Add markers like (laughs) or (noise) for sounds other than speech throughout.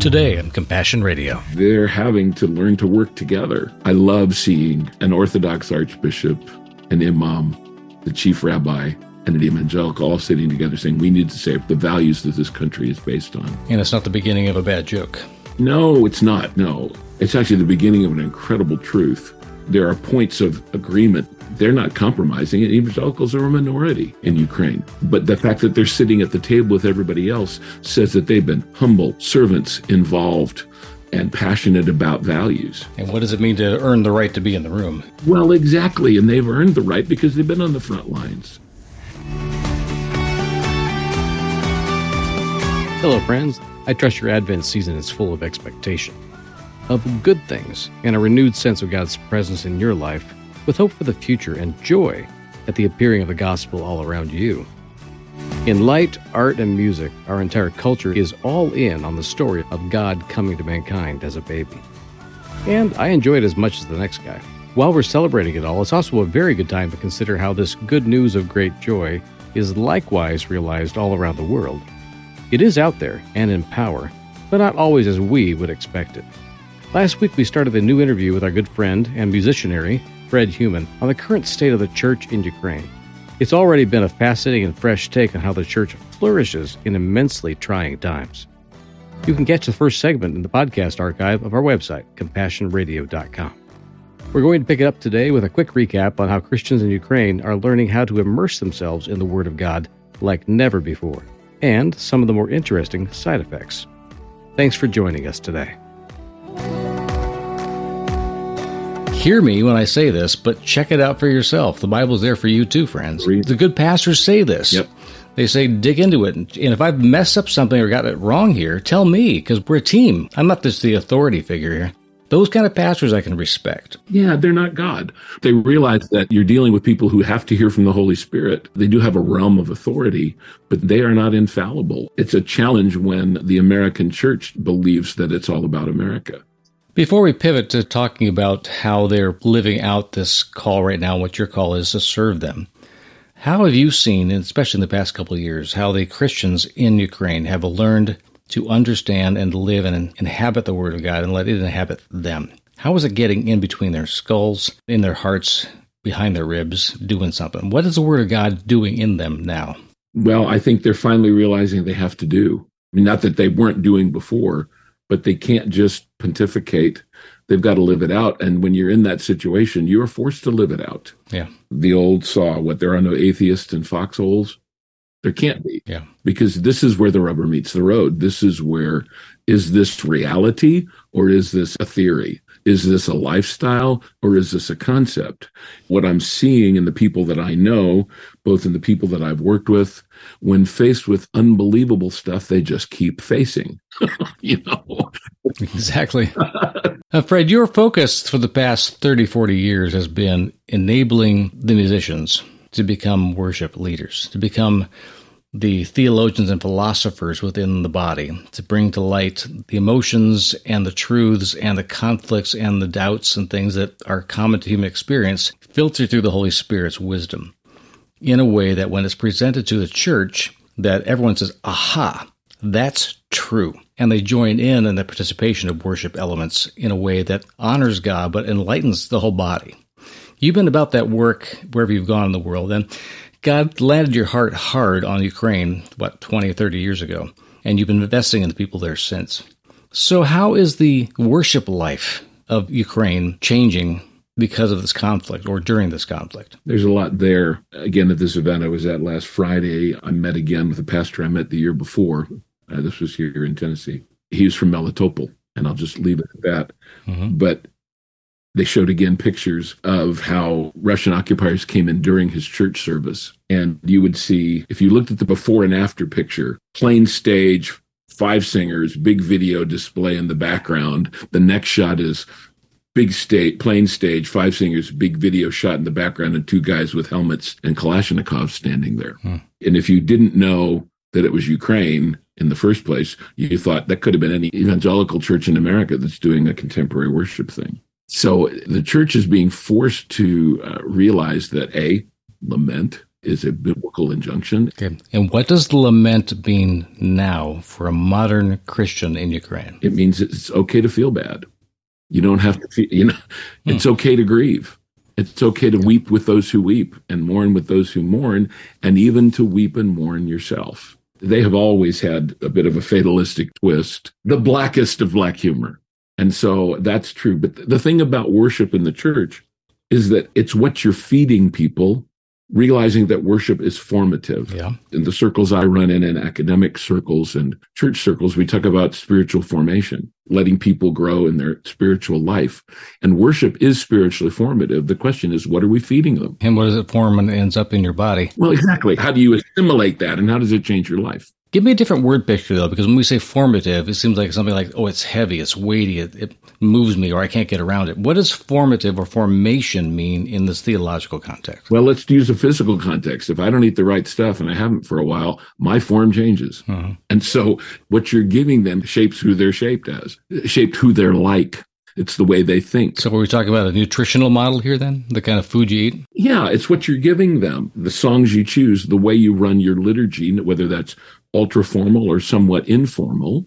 Today on Compassion Radio. They're having to learn to work together. I love seeing an Orthodox Archbishop, an Imam, the Chief Rabbi, and an evangelical all sitting together saying we need to save the values that this country is based on. And it's not the beginning of a bad joke. No, it's not. No. It's actually the beginning of an incredible truth. There are points of agreement. They're not compromising. And evangelicals are a minority in Ukraine. But the fact that they're sitting at the table with everybody else says that they've been humble, servants, involved, and passionate about values. And what does it mean to earn the right to be in the room? Well, exactly. And they've earned the right because they've been on the front lines. Hello, friends. I trust your Advent season is full of expectation, of good things, and a renewed sense of God's presence in your life, with hope for the future and joy at the appearing of the gospel all around you. In light, art, and music, our entire culture is all in on the story of God coming to mankind as a baby. And I enjoy it as much as the next guy. While we're celebrating it all, it's also a very good time to consider how this good news of great joy is likewise realized all around the world. It is out there and in power, but not always as we would expect it. Last week we started a new interview with our good friend and musicianary, Fred Heumann, on the current state of the church in Ukraine. It's already been a fascinating and fresh take on how the church flourishes in immensely trying times. You can catch the first segment in the podcast archive of our website, compassionradio.com. We're going to pick it up today with a quick recap on how Christians in Ukraine are learning how to immerse themselves in the Word of God like never before and some of the more interesting side effects. Thanks for joining us today. Hear me when I say this, but check it out for yourself. The Bible's there for you too, friends. Read. The good pastors say this. Yep. They say dig into it. And if I've messed up something or got it wrong here, tell me because we're a team. I'm not just the authority figure here. Those kind of pastors I can respect. Yeah, they're not God. They realize that you're dealing with people who have to hear from the Holy Spirit. They do have a realm of authority, but they are not infallible. It's a challenge when the American church believes that it's all about America. Before we pivot to talking about how they're living out this call right now, what your call is to serve them, how have you seen, especially in the past couple of years, how the Christians in Ukraine have learned to understand and live and inhabit the Word of God and let it inhabit them? How is it getting in between their skulls, in their hearts, behind their ribs, doing something? What is the Word of God doing in them now? Well, I think they're finally realizing they have to do. I mean, not that they weren't doing before, but they can't just pontificate. They've got to live it out. And when you're in that situation, you're forced to live it out. Yeah. The old saw, what there are no atheists in foxholes. There can't be. Yeah. Because this is where the rubber meets the road. This is where is this reality or is this a theory? Is this a lifestyle or is this a concept? What I'm seeing in the people that I know, both in the people that I've worked with, when faced with unbelievable stuff, they just keep facing. (laughs) you know? Exactly. (laughs) uh, Fred, your focus for the past 30, 40 years has been enabling the musicians to become worship leaders, to become the theologians and philosophers within the body, to bring to light the emotions and the truths and the conflicts and the doubts and things that are common to human experience, filtered through the Holy Spirit's wisdom in a way that when it's presented to the church, that everyone says, aha, that's true. And they join in in the participation of worship elements in a way that honors God but enlightens the whole body. You've been about that work wherever you've gone in the world, and God landed your heart hard on Ukraine, what, 20 or 30 years ago, and you've been investing in the people there since. So, how is the worship life of Ukraine changing because of this conflict or during this conflict? There's a lot there. Again, at this event I was at last Friday, I met again with a pastor I met the year before. Uh, this was here in Tennessee. He was from Melitopol, and I'll just leave it at that. Mm-hmm. But they showed again pictures of how Russian occupiers came in during his church service. And you would see, if you looked at the before and after picture, plain stage, five singers, big video display in the background. The next shot is big stage, plain stage, five singers, big video shot in the background, and two guys with helmets and Kalashnikovs standing there. Hmm. And if you didn't know that it was Ukraine in the first place, you thought that could have been any evangelical church in America that's doing a contemporary worship thing. So the church is being forced to uh, realize that A, lament, is a biblical injunction. Okay. And what does lament mean now for a modern Christian in Ukraine? It means it's okay to feel bad. You don't have to feel, you know, hmm. it's okay to grieve. It's okay to weep with those who weep and mourn with those who mourn, and even to weep and mourn yourself. They have always had a bit of a fatalistic twist, the blackest of black humor. And so that's true. But the thing about worship in the church is that it's what you're feeding people realizing that worship is formative. Yeah. In the circles I run in, in academic circles and church circles, we talk about spiritual formation, letting people grow in their spiritual life. And worship is spiritually formative. The question is, what are we feeding them? And what does it form and ends up in your body? Well, exactly. How do you assimilate that and how does it change your life? Give me a different word picture though, because when we say formative, it seems like something like, oh, it's heavy, it's weighty, it, it, moves me, or I can't get around it. What does formative or formation mean in this theological context? Well, let's use a physical context. If I don't eat the right stuff and I haven't for a while, my form changes. Uh-huh. And so what you're giving them shapes who they're shaped as, shaped who they're like. It's the way they think. So, are we talking about a nutritional model here then? The kind of food you eat? Yeah, it's what you're giving them, the songs you choose, the way you run your liturgy, whether that's ultra formal or somewhat informal,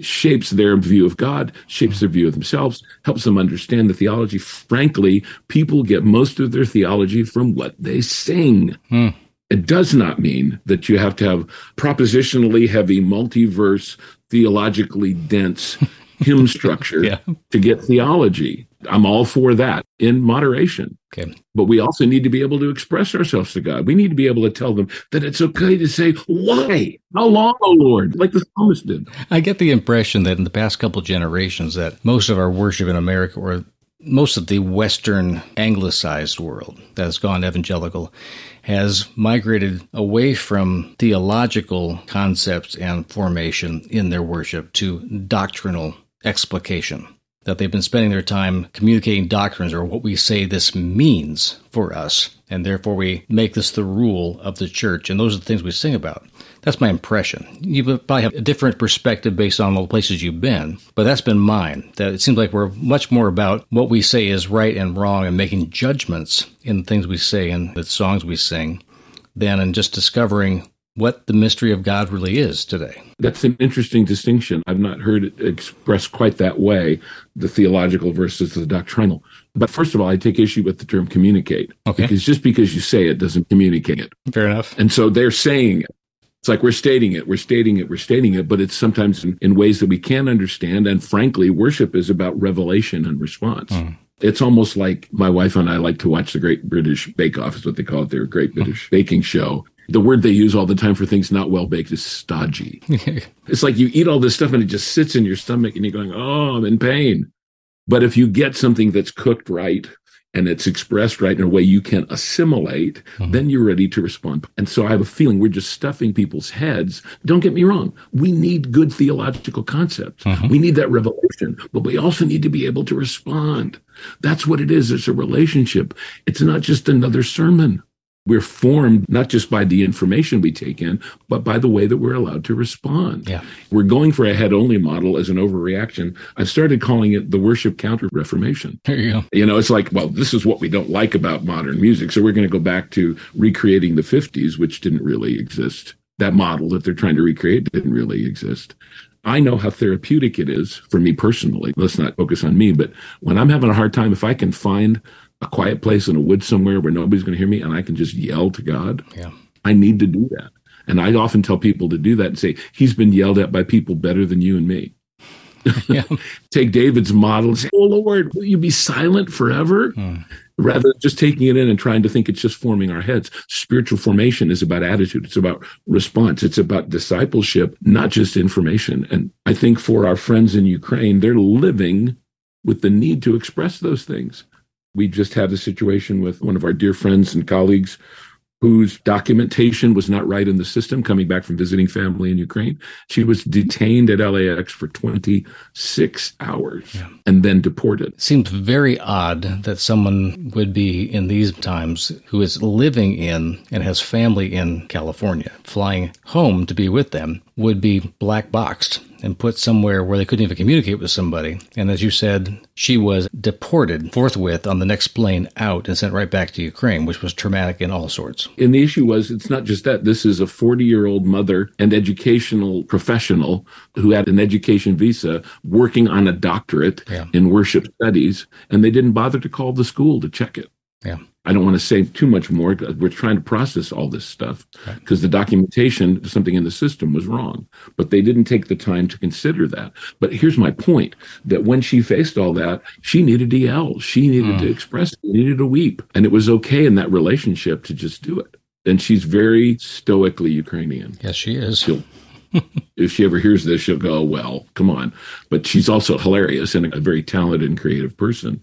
shapes their view of God, shapes their view of themselves, helps them understand the theology. Frankly, people get most of their theology from what they sing. Hmm. It does not mean that you have to have propositionally heavy, multiverse, theologically dense (laughs) hymn structure yeah. to get theology. I'm all for that in moderation. Okay. But we also need to be able to express ourselves to God. We need to be able to tell them that it's okay to say, why? How long, oh Lord? Like the psalmist did. I get the impression that in the past couple generations that most of our worship in America or most of the Western anglicized world that has gone evangelical has migrated away from theological concepts and formation in their worship to doctrinal explication that they've been spending their time communicating doctrines or what we say this means for us, and therefore we make this the rule of the church, and those are the things we sing about. That's my impression. You probably have a different perspective based on all the places you've been, but that's been mine. That it seems like we're much more about what we say is right and wrong and making judgments in the things we say and the songs we sing than in just discovering what the mystery of God really is today. That's an interesting distinction. I've not heard it expressed quite that way, the theological versus the doctrinal. But first of all, I take issue with the term communicate. Okay. Because just because you say it doesn't communicate it. Fair enough. And so they're saying it. It's like we're stating it, we're stating it, we're stating it, but it's sometimes in, in ways that we can't understand. And frankly, worship is about revelation and response. Mm. It's almost like my wife and I like to watch the Great British Bake Off, is what they call it, their Great British Baking Show the word they use all the time for things not well baked is stodgy. (laughs) it's like you eat all this stuff and it just sits in your stomach and you're going, oh, I'm in pain. But if you get something that's cooked right and it's expressed right in a way you can assimilate, mm-hmm. then you're ready to respond. And so I have a feeling we're just stuffing people's heads. Don't get me wrong. We need good theological concepts. Mm-hmm. We need that revelation, but we also need to be able to respond. That's what it is. It's a relationship. It's not just another sermon. We're formed not just by the information we take in, but by the way that we're allowed to respond. Yeah. We're going for a head only model as an overreaction. I've started calling it the worship counter reformation. There you go. You know, it's like, well, this is what we don't like about modern music. So we're going to go back to recreating the 50s, which didn't really exist. That model that they're trying to recreate didn't really exist. I know how therapeutic it is for me personally. Let's not focus on me, but when I'm having a hard time, if I can find a quiet place in a wood somewhere where nobody's going to hear me and I can just yell to God. Yeah. I need to do that. And I often tell people to do that and say, He's been yelled at by people better than you and me. (laughs) Yeah. (laughs) Take David's model and say, Oh Lord, will you be silent forever? Hmm. Rather than just taking it in and trying to think it's just forming our heads. Spiritual formation is about attitude. It's about response. It's about discipleship, not just information. And I think for our friends in Ukraine, they're living with the need to express those things. We just had a situation with one of our dear friends and colleagues whose documentation was not right in the system coming back from visiting family in Ukraine. She was detained at LAX for 26 hours yeah. and then deported. It seems very odd that someone would be in these times who is living in and has family in California, flying home to be with them, would be black boxed and put somewhere where they couldn't even communicate with somebody. And as you said, she was deported forthwith on the next plane out and sent right back to Ukraine, which was traumatic in all sorts. And the issue was it's not just that. This is a 40 year old mother and educational professional who had an education visa working on a doctorate yeah. in worship studies, and they didn't bother to call the school to check it. Yeah. I don't want to say too much more. We're trying to process all this stuff because the documentation, something in the system was wrong, but they didn't take the time to consider that. But here's my point that when she faced all that, she needed to yell. She needed mm. to express, needed to weep. And it was okay in that relationship to just do it. And she's very stoically Ukrainian. Yes, she is. She'll, (laughs) if she ever hears this, she'll go, well, come on. But she's also hilarious and a very talented and creative person.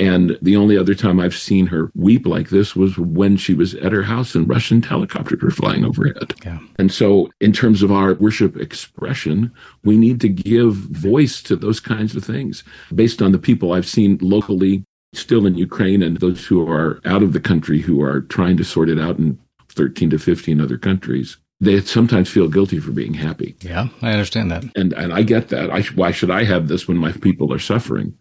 And the only other time I've seen her weep like this was when she was at her house and Russian helicopters were flying overhead. Yeah. And so, in terms of our worship expression, we need to give voice to those kinds of things based on the people I've seen locally, still in Ukraine, and those who are out of the country who are trying to sort it out in 13 to 15 other countries they sometimes feel guilty for being happy. Yeah, I understand that, and and I get that. I, why should I have this when my people are suffering?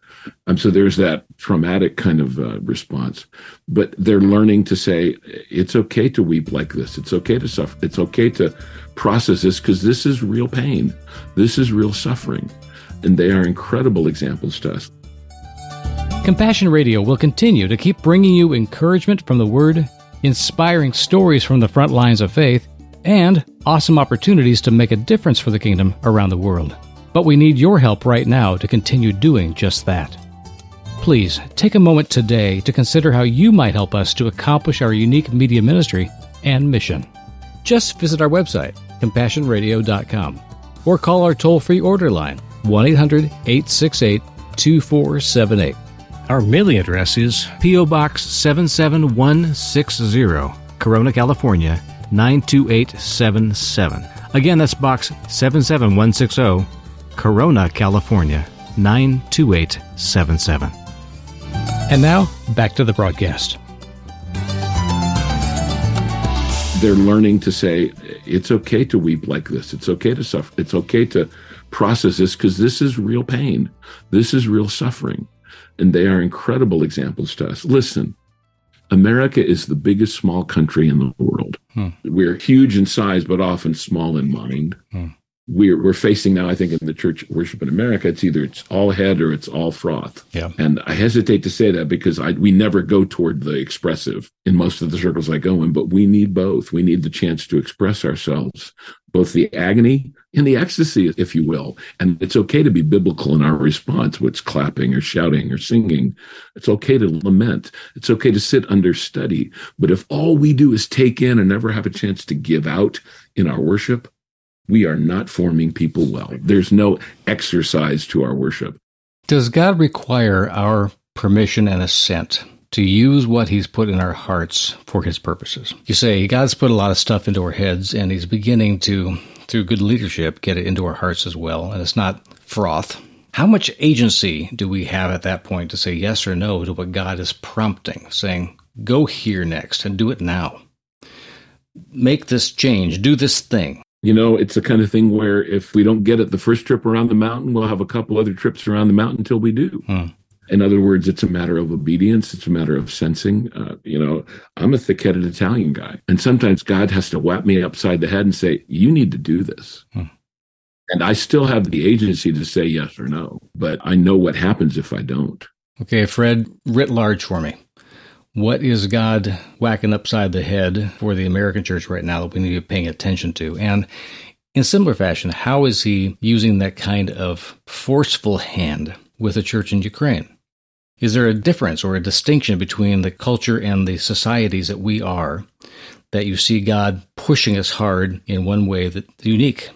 Um, so there's that traumatic kind of uh, response, but they're learning to say it's okay to weep like this. It's okay to suffer. It's okay to process this because this is real pain. This is real suffering, and they are incredible examples to us. Compassion Radio will continue to keep bringing you encouragement from the Word, inspiring stories from the front lines of faith and awesome opportunities to make a difference for the kingdom around the world. But we need your help right now to continue doing just that. Please take a moment today to consider how you might help us to accomplish our unique media ministry and mission. Just visit our website, compassionradio.com, or call our toll free order line, 1 800 868 2478. Our mailing address is P.O. Box 77160, Corona, California 92877. Again, that's box 77160, Corona, California 92877. And now, back to the broadcast. They're learning to say, it's okay to weep like this. It's okay to suffer. It's okay to process this because this is real pain. This is real suffering. And they are incredible examples to us. Listen, America is the biggest small country in the world. Hmm. We're huge in size, but often small in mind. Hmm. We're, we're facing now, I think, in the church worship in America, it's either it's all head or it's all froth. Yeah. And I hesitate to say that because I, we never go toward the expressive in most of the circles I go in, but we need both. We need the chance to express ourselves, both the agony and the ecstasy, if you will. And it's okay to be biblical in our response, what's clapping or shouting or singing. It's okay to lament. It's okay to sit under study. But if all we do is take in and never have a chance to give out in our worship, we are not forming people well. There's no exercise to our worship. Does God require our permission and assent? to use what he's put in our hearts for his purposes. You say God's put a lot of stuff into our heads and he's beginning to through good leadership, get it into our hearts as well. And it's not froth. How much agency do we have at that point to say yes or no to what God is prompting, saying, go here next and do it now? Make this change, do this thing. You know, it's the kind of thing where if we don't get it the first trip around the mountain, we'll have a couple other trips around the mountain until we do. Hmm. In other words, it's a matter of obedience. It's a matter of sensing. Uh, you know, I'm a thick headed Italian guy. And sometimes God has to whap me upside the head and say, you need to do this. Hmm. And I still have the agency to say yes or no, but I know what happens if I don't. Okay, Fred, writ large for me. What is God whacking upside the head for the American church right now that we need to be paying attention to? And in similar fashion, how is he using that kind of forceful hand with the church in Ukraine? Is there a difference or a distinction between the culture and the societies that we are that you see God pushing us hard in one way that's unique?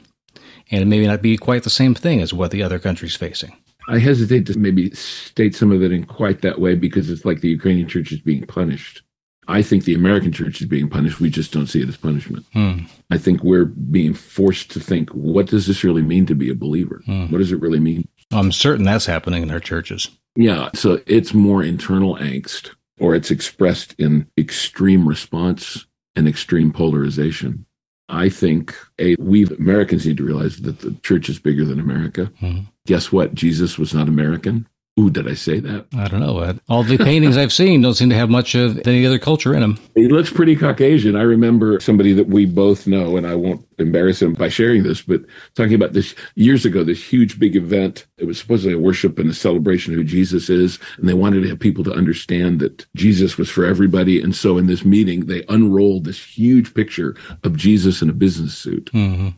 And it may not be quite the same thing as what the other country's facing. I hesitate to maybe state some of it in quite that way because it's like the Ukrainian church is being punished. I think the American church is being punished. We just don't see it as punishment. Hmm. I think we're being forced to think, what does this really mean to be a believer? Hmm. What does it really mean? I'm certain that's happening in our churches. Yeah. So it's more internal angst or it's expressed in extreme response and extreme polarization. I think a we Americans need to realize that the church is bigger than America. Mm-hmm. Guess what? Jesus was not American. Ooh, did I say that? I don't know. All the paintings I've seen don't seem to have much of any other culture in them. He looks pretty Caucasian. I remember somebody that we both know, and I won't embarrass him by sharing this, but talking about this years ago, this huge big event. It was supposedly a worship and a celebration of who Jesus is. And they wanted to have people to understand that Jesus was for everybody. And so in this meeting, they unrolled this huge picture of Jesus in a business suit. Mm-hmm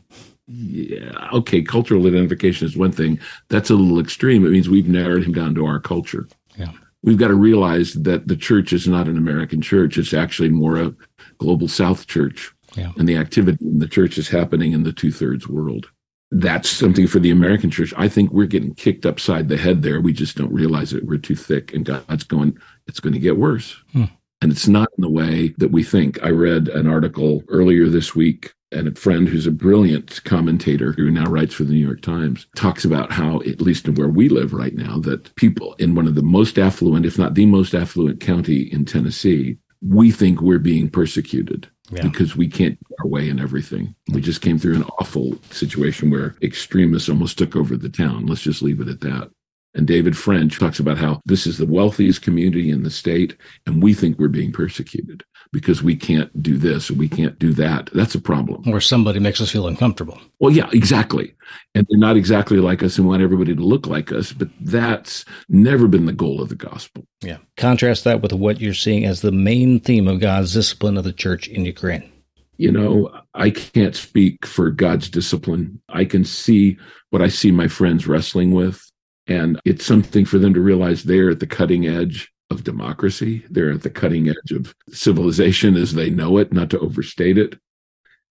yeah, okay, cultural identification is one thing. That's a little extreme. It means we've narrowed him down to our culture. Yeah. We've got to realize that the church is not an American church. It's actually more a global South church. Yeah. And the activity in the church is happening in the two thirds world. That's something for the American church. I think we're getting kicked upside the head there. We just don't realize it. We're too thick, and God's going, it's going to get worse. Hmm. And it's not in the way that we think. I read an article earlier this week and a friend who's a brilliant commentator who now writes for the New York Times talks about how, at least in where we live right now, that people in one of the most affluent, if not the most affluent county in Tennessee, we think we're being persecuted. Yeah. because we can't get our way in everything. We just came through an awful situation where extremists almost took over the town. Let's just leave it at that. And David French talks about how this is the wealthiest community in the state, and we think we're being persecuted because we can't do this or we can't do that. That's a problem. Or somebody makes us feel uncomfortable. Well, yeah, exactly. And they're not exactly like us and want everybody to look like us, but that's never been the goal of the gospel. Yeah. Contrast that with what you're seeing as the main theme of God's discipline of the church in Ukraine. You know, I can't speak for God's discipline. I can see what I see my friends wrestling with and it's something for them to realize they're at the cutting edge of democracy. They're at the cutting edge of civilization as they know it, not to overstate it.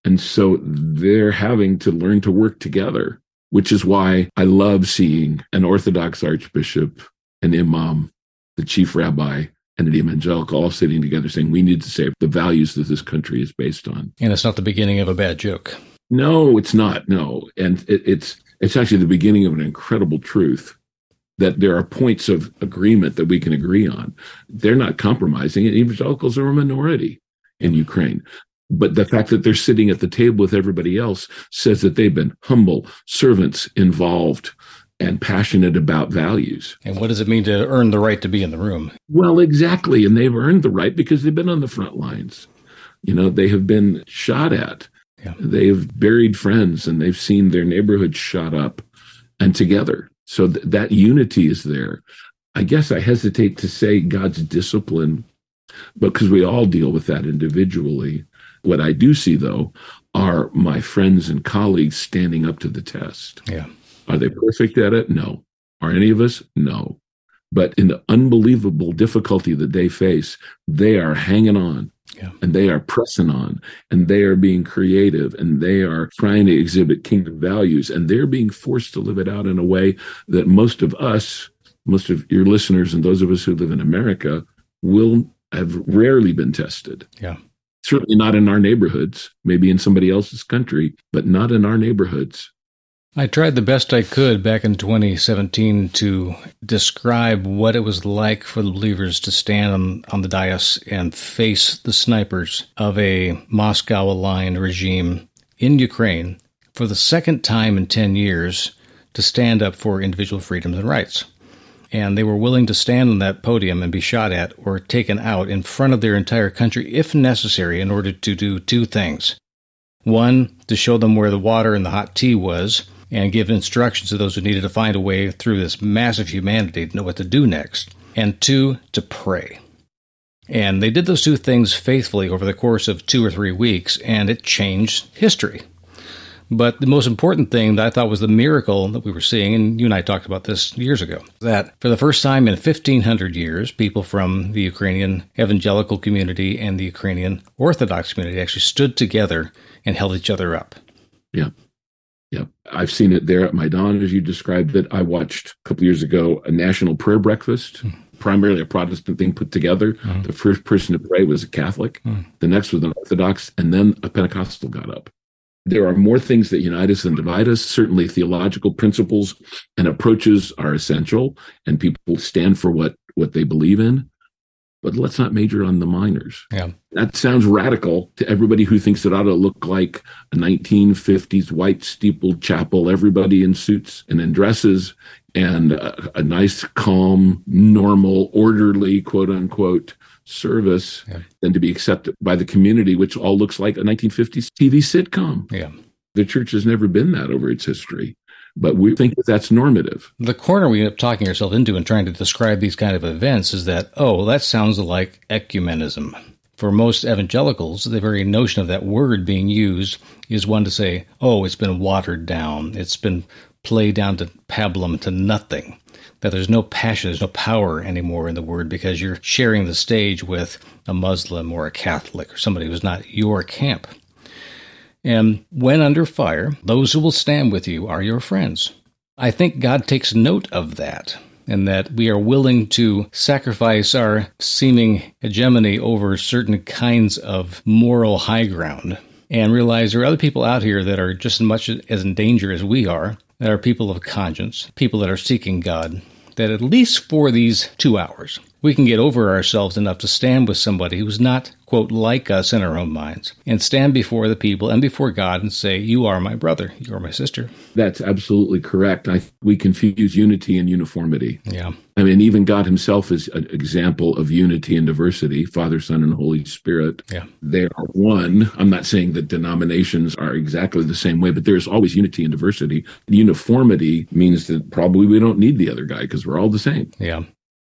And so they're having to learn to work together, which is why I love seeing an Orthodox archbishop, an imam, the chief rabbi, and an evangelical all sitting together saying, we need to save the values that this country is based on. And it's not the beginning of a bad joke. No, it's not. No. And it, it's, it's actually the beginning of an incredible truth that there are points of agreement that we can agree on. They're not compromising, and evangelicals are a minority in Ukraine. But the fact that they're sitting at the table with everybody else says that they've been humble, servants, involved, and passionate about values. And what does it mean to earn the right to be in the room? Well, exactly. And they've earned the right because they've been on the front lines. You know, they have been shot at. Yeah. They've buried friends and they've seen their neighborhoods shot up and together so th- that unity is there. I guess I hesitate to say God's discipline, because we all deal with that individually. What I do see, though, are my friends and colleagues standing up to the test. Yeah. Are they perfect at it? No. Are any of us? No. But in the unbelievable difficulty that they face, they are hanging on. Yeah. And they are pressing on and they are being creative and they are trying to exhibit kingdom values and they're being forced to live it out in a way that most of us, most of your listeners and those of us who live in America will have rarely been tested. Yeah. Certainly not in our neighborhoods, maybe in somebody else's country, but not in our neighborhoods. I tried the best I could back in 2017 to describe what it was like for the believers to stand on, on the dais and face the snipers of a Moscow aligned regime in Ukraine for the second time in 10 years to stand up for individual freedoms and rights. And they were willing to stand on that podium and be shot at or taken out in front of their entire country if necessary in order to do two things. One, to show them where the water and the hot tea was, and give instructions to those who needed to find a way through this massive humanity to know what to do next. And two, to pray. And they did those two things faithfully over the course of two or three weeks, and it changed history. But the most important thing that I thought was the miracle that we were seeing, and you and I talked about this years ago, that for the first time in 1500 years, people from the Ukrainian evangelical community and the Ukrainian Orthodox community actually stood together and held each other up. Yeah. Yeah, I've seen it there at Maidan, as you described it. I watched a couple years ago a national prayer breakfast, mm. primarily a Protestant thing put together. Mm. The first person to pray was a Catholic, mm. the next was an Orthodox, and then a Pentecostal got up. There are more things that unite us than divide us. Certainly, theological principles and approaches are essential, and people stand for what what they believe in. But let's not major on the minors. Yeah. That sounds radical to everybody who thinks it ought to look like a 1950s white steepled chapel, everybody in suits and in dresses, and a, a nice, calm, normal, orderly, quote unquote, service yeah. than to be accepted by the community, which all looks like a 1950s TV sitcom. Yeah. The church has never been that over its history but we think that that's normative. The corner we end up talking ourselves into in trying to describe these kind of events is that, oh, that sounds like ecumenism. For most evangelicals, the very notion of that word being used is one to say, oh, it's been watered down, it's been played down to pablum to nothing. That there's no passion, there's no power anymore in the word because you're sharing the stage with a Muslim or a Catholic or somebody who's not your camp. And when under fire, those who will stand with you are your friends. I think God takes note of that and that we are willing to sacrifice our seeming hegemony over certain kinds of moral high ground and realize there are other people out here that are just as much as in danger as we are, that are people of conscience, people that are seeking God, that at least for these two hours, we can get over ourselves enough to stand with somebody who's not, quote, like us in our own minds, and stand before the people and before God and say, You are my brother, you are my sister. That's absolutely correct. I, we confuse unity and uniformity. Yeah. I mean, even God Himself is an example of unity and diversity Father, Son, and Holy Spirit. Yeah. They are one. I'm not saying that denominations are exactly the same way, but there's always unity and diversity. Uniformity means that probably we don't need the other guy because we're all the same. Yeah.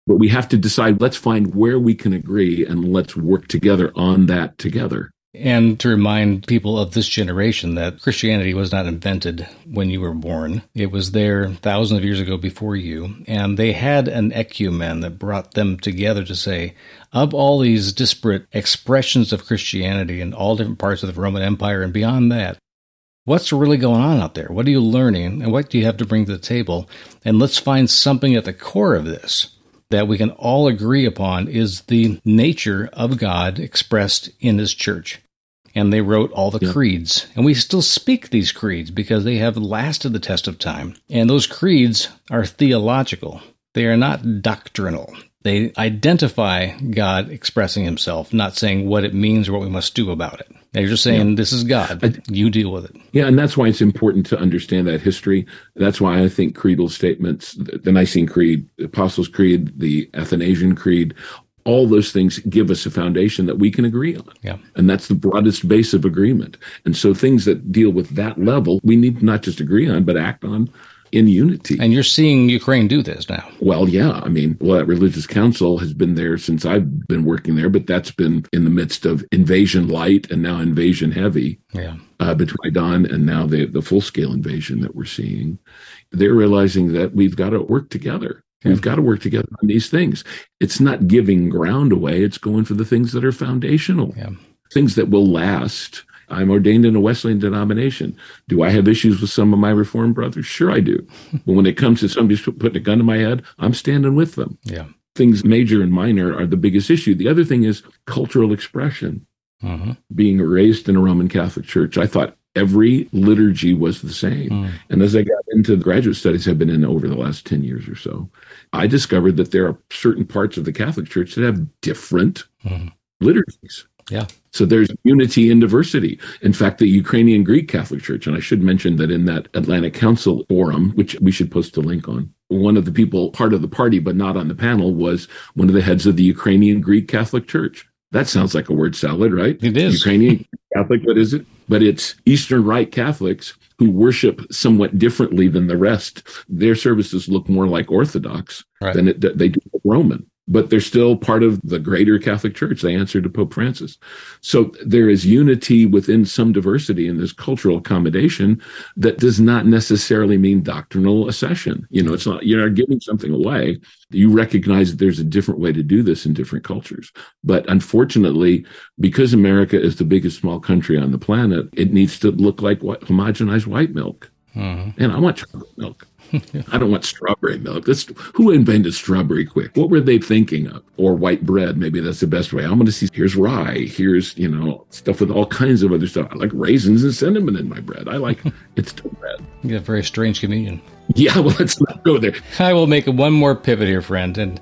But we have to decide, let's find where we can agree and let's work together on that together. And to remind people of this generation that Christianity was not invented when you were born. It was there thousands of years ago before you. And they had an ecumen that brought them together to say, of all these disparate expressions of Christianity in all different parts of the Roman Empire and beyond that, what's really going on out there? What are you learning? And what do you have to bring to the table? And let's find something at the core of this that we can all agree upon is the nature of God expressed in His church. And they wrote all the creeds. And we still speak these creeds because they have lasted the test of time. And those creeds are theological, they are not doctrinal. They identify God expressing Himself, not saying what it means or what we must do about it. They're just saying, yeah. this is God. I, you deal with it. Yeah, and that's why it's important to understand that history. That's why I think creedal statements, the Nicene Creed, the Apostles' Creed, the Athanasian Creed, all those things give us a foundation that we can agree on. Yeah. And that's the broadest base of agreement. And so things that deal with that level, we need not just agree on, but act on in unity. And you're seeing Ukraine do this now. Well, yeah. I mean, well, that religious council has been there since I've been working there, but that's been in the midst of invasion light and now invasion heavy. Yeah. Uh, between Don and now the, the full scale invasion that we're seeing. They're realizing that we've got to work together. Yeah. We've got to work together on these things. It's not giving ground away, it's going for the things that are foundational, yeah. things that will last I'm ordained in a Wesleyan denomination. Do I have issues with some of my Reformed brothers? Sure, I do. (laughs) but when it comes to somebody putting a gun to my head, I'm standing with them. Yeah. Things major and minor are the biggest issue. The other thing is cultural expression. Uh-huh. Being raised in a Roman Catholic church, I thought every liturgy was the same. Mm. And as I got into the graduate studies I've been in over the last 10 years or so, I discovered that there are certain parts of the Catholic Church that have different mm. liturgies. Yeah. So there's unity in diversity. In fact, the Ukrainian Greek Catholic Church, and I should mention that in that Atlantic Council forum, which we should post a link on, one of the people part of the party, but not on the panel, was one of the heads of the Ukrainian Greek Catholic Church. That sounds like a word salad, right? It is. Ukrainian Catholic, what is it? But it's Eastern Rite Catholics who worship somewhat differently than the rest. Their services look more like Orthodox right. than it, they do Roman but they're still part of the greater Catholic Church. They answer to Pope Francis. So there is unity within some diversity in this cultural accommodation that does not necessarily mean doctrinal accession. You know, it's not, you're not giving something away. You recognize that there's a different way to do this in different cultures. But unfortunately, because America is the biggest small country on the planet, it needs to look like homogenized white milk. Mm-hmm. And I want chocolate milk. (laughs) I don't want strawberry milk. That's who invented strawberry Quik? What were they thinking of? Or white bread? Maybe that's the best way. I'm going to see. Here's rye. Here's you know stuff with all kinds of other stuff. I like raisins and cinnamon in my bread. I like (laughs) it's still bread. You have a very strange communion. Yeah, well, let's not go there. (laughs) I will make one more pivot here, friend, and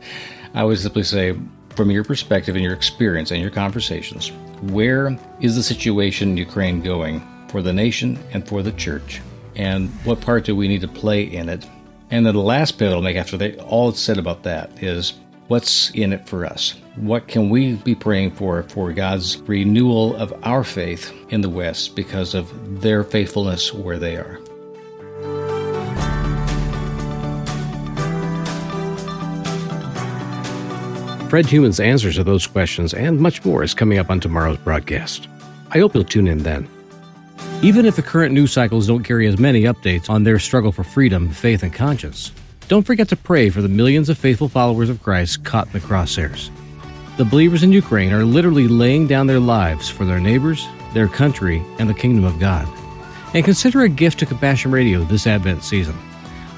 I would simply say from your perspective and your experience and your conversations, where is the situation in Ukraine going for the nation and for the church? And what part do we need to play in it? And then the last pivot I'll make after they, all it's said about that is what's in it for us? What can we be praying for for God's renewal of our faith in the West because of their faithfulness where they are? Fred Heumann's answers to those questions and much more is coming up on tomorrow's broadcast. I hope you'll tune in then. Even if the current news cycles don't carry as many updates on their struggle for freedom, faith, and conscience, don't forget to pray for the millions of faithful followers of Christ caught in the crosshairs. The believers in Ukraine are literally laying down their lives for their neighbors, their country, and the kingdom of God. And consider a gift to Compassion Radio this Advent season.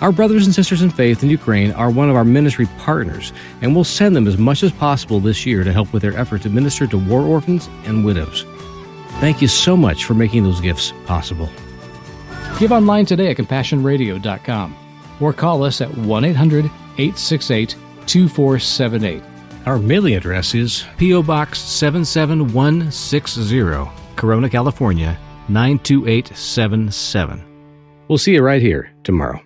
Our brothers and sisters in faith in Ukraine are one of our ministry partners, and we'll send them as much as possible this year to help with their effort to minister to war orphans and widows. Thank you so much for making those gifts possible. Give online today at CompassionRadio.com or call us at 1 800 868 2478. Our mailing address is P.O. Box 77160, Corona, California 92877. We'll see you right here tomorrow.